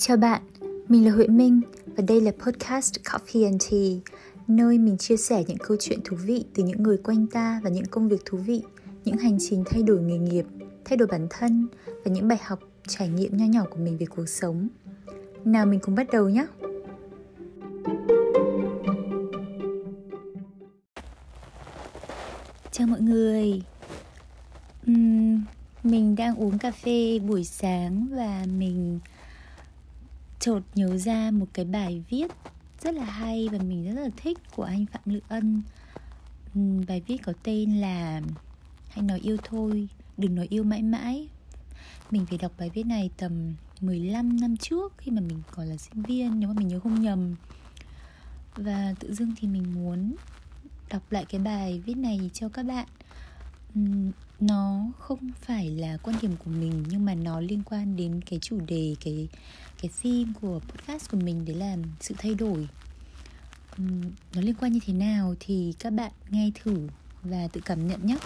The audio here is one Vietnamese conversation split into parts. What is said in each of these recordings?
Chào bạn, mình là Huệ Minh và đây là podcast Coffee and Tea, nơi mình chia sẻ những câu chuyện thú vị từ những người quanh ta và những công việc thú vị, những hành trình thay đổi nghề nghiệp, thay đổi bản thân và những bài học, trải nghiệm nho nhỏ của mình về cuộc sống. Nào mình cùng bắt đầu nhé! Chào mọi người uhm, Mình đang uống cà phê buổi sáng và mình chợt nhớ ra một cái bài viết rất là hay và mình rất là thích của anh Phạm Lự Ân. Ừ, bài viết có tên là Hãy nói yêu thôi, đừng nói yêu mãi mãi. Mình phải đọc bài viết này tầm 15 năm trước khi mà mình còn là sinh viên nếu mà mình nhớ không nhầm. Và tự dưng thì mình muốn đọc lại cái bài viết này cho các bạn nó không phải là quan điểm của mình, nhưng mà nó liên quan đến cái chủ đề, cái cái theme của podcast của mình, đấy là sự thay đổi. Nó liên quan như thế nào thì các bạn nghe thử và tự cảm nhận nhé.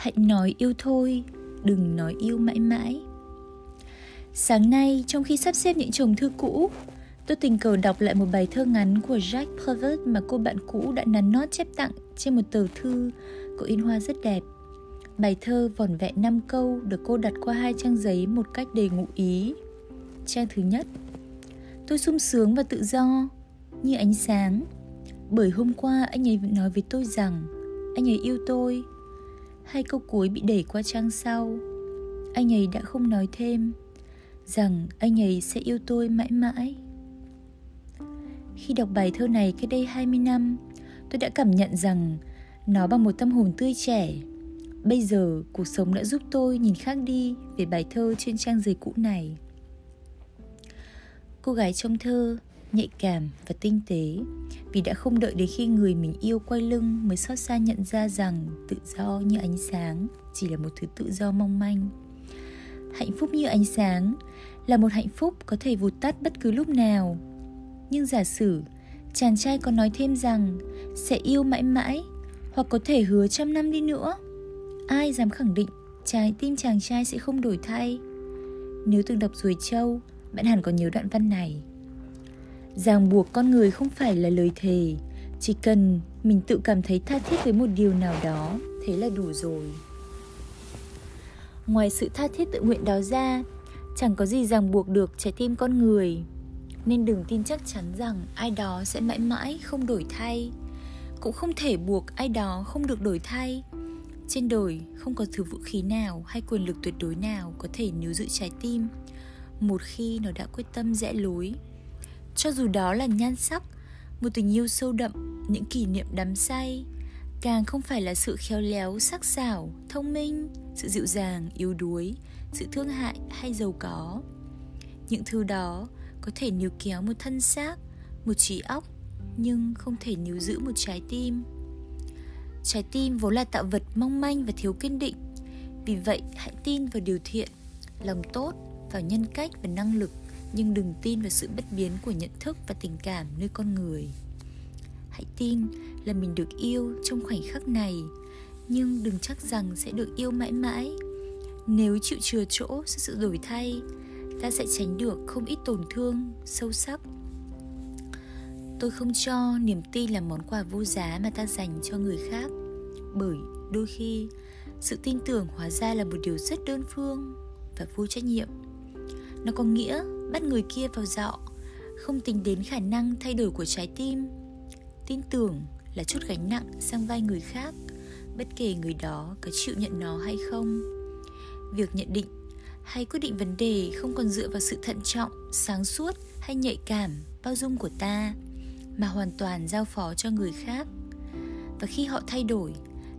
Hãy nói yêu thôi, đừng nói yêu mãi mãi. Sáng nay, trong khi sắp xếp những chồng thư cũ, tôi tình cờ đọc lại một bài thơ ngắn của Jacques Prévert mà cô bạn cũ đã nắn nót chép tặng trên một tờ thư có in hoa rất đẹp. Bài thơ vỏn vẹn năm câu được cô đặt qua hai trang giấy một cách đầy ngụ ý. Trang thứ nhất, tôi sung sướng và tự do, như ánh sáng. Bởi hôm qua anh ấy nói với tôi rằng, anh ấy yêu tôi hai câu cuối bị đẩy qua trang sau anh ấy đã không nói thêm rằng anh ấy sẽ yêu tôi mãi mãi khi đọc bài thơ này cách đây 20 năm, tôi đã cảm nhận rằng nó bằng một tâm hồn tươi trẻ. Bây giờ, cuộc sống đã giúp tôi nhìn khác đi về bài thơ trên trang giấy cũ này. Cô gái trong thơ nhạy cảm và tinh tế. Vì đã không đợi đến khi người mình yêu quay lưng mới xót xa nhận ra rằng tự do như ánh sáng chỉ là một thứ tự do mong manh. Hạnh phúc như ánh sáng là một hạnh phúc có thể vụt tắt bất cứ lúc nào. Nhưng giả sử chàng trai có nói thêm rằng sẽ yêu mãi mãi hoặc có thể hứa trăm năm đi nữa, ai dám khẳng định trái tim chàng trai sẽ không đổi thay? Nếu từng đọc ruồi châu, bạn hẳn có nhớ đoạn văn này ràng buộc con người không phải là lời thề. Chỉ cần mình tự cảm thấy tha thiết với một điều nào đó, thế là đủ rồi. Ngoài sự tha thiết tự nguyện đó ra, chẳng có gì ràng buộc được trái tim con người. Nên đừng tin chắc chắn rằng ai đó sẽ mãi mãi không đổi thay. Cũng không thể buộc ai đó không được đổi thay. Trên đời không có thứ vũ khí nào hay quyền lực tuyệt đối nào có thể níu giữ trái tim. Một khi nó đã quyết tâm rẽ lối cho dù đó là nhan sắc, một tình yêu sâu đậm, những kỷ niệm đắm say, càng không phải là sự khéo léo, sắc sảo, thông minh, sự dịu dàng, yếu đuối, sự thương hại hay giàu có. Những thứ đó có thể níu kéo một thân xác, một trí óc, nhưng không thể níu giữ một trái tim. Trái tim vốn là tạo vật mong manh và thiếu kiên định. Vì vậy, hãy tin vào điều thiện, lòng tốt vào nhân cách và năng lực nhưng đừng tin vào sự bất biến của nhận thức và tình cảm nơi con người. Hãy tin là mình được yêu trong khoảnh khắc này, nhưng đừng chắc rằng sẽ được yêu mãi mãi. Nếu chịu chừa chỗ cho sự đổi thay, ta sẽ tránh được không ít tổn thương, sâu sắc. Tôi không cho niềm tin là món quà vô giá mà ta dành cho người khác, bởi đôi khi sự tin tưởng hóa ra là một điều rất đơn phương và vô trách nhiệm. Nó có nghĩa bắt người kia vào dọ. Không tính đến khả năng thay đổi của trái tim, tin tưởng là chút gánh nặng sang vai người khác, bất kể người đó có chịu nhận nó hay không. Việc nhận định hay quyết định vấn đề không còn dựa vào sự thận trọng, sáng suốt hay nhạy cảm, bao dung của ta, mà hoàn toàn giao phó cho người khác. Và khi họ thay đổi,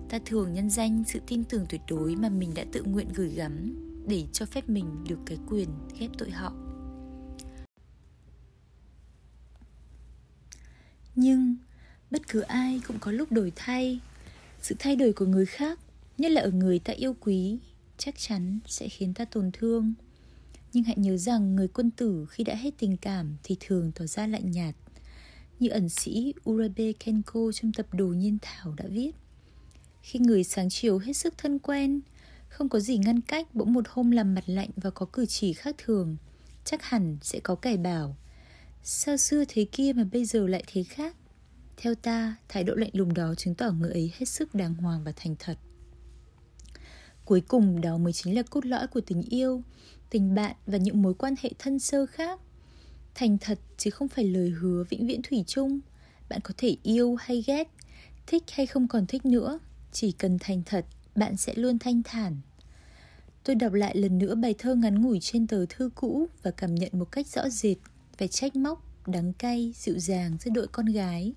ta thường nhân danh sự tin tưởng tuyệt đối mà mình đã tự nguyện gửi gắm để cho phép mình được cái quyền ghép tội họ. Nhưng bất cứ ai cũng có lúc đổi thay sự thay đổi của người khác nhất là ở người ta yêu quý chắc chắn sẽ khiến ta tổn thương Nhưng hãy nhớ rằng người quân tử khi đã hết tình cảm thì thường tỏ ra lạnh nhạt. Như ẩn sĩ Urabe Kenko trong tập Đồ Nhiên Thảo đã viết. Khi người sáng chiều hết sức thân quen, không có gì ngăn cách bỗng một hôm làm mặt lạnh và có cử chỉ khác thường, chắc hẳn sẽ có kẻ bảo. Sao xưa thế kia mà bây giờ lại thế khác? Theo ta, thái độ lạnh lùng đó chứng tỏ người ấy hết sức đàng hoàng và thành thật. Cuối cùng đó mới chính là cốt lõi của tình yêu, tình bạn và những mối quan hệ thân sơ khác. Thành thật chứ không phải lời hứa vĩnh viễn thủy chung. Bạn có thể yêu hay ghét, thích hay không còn thích nữa. Chỉ cần thành thật, bạn sẽ luôn thanh thản. Tôi đọc lại lần nữa bài thơ ngắn ngủi trên tờ thư cũ và cảm nhận một cách rõ rệt phải trách móc, đắng cay, dịu dàng giữa đội con gái.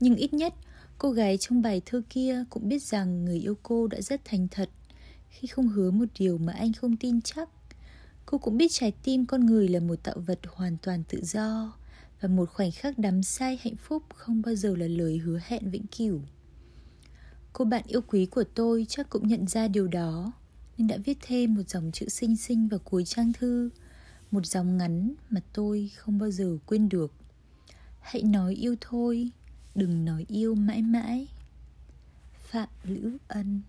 Nhưng ít nhất, cô gái trong bài thơ kia cũng biết rằng người yêu cô đã rất thành thật khi không hứa một điều mà anh không tin chắc. Cô cũng biết trái tim con người là một tạo vật hoàn toàn tự do và một khoảnh khắc đắm say hạnh phúc không bao giờ là lời hứa hẹn vĩnh cửu. Cô bạn yêu quý của tôi chắc cũng nhận ra điều đó nên đã viết thêm một dòng chữ xinh xinh vào cuối trang thư, một dòng ngắn mà tôi không bao giờ quên được. Hãy nói yêu thôi, đừng nói yêu mãi mãi phạm lữ ân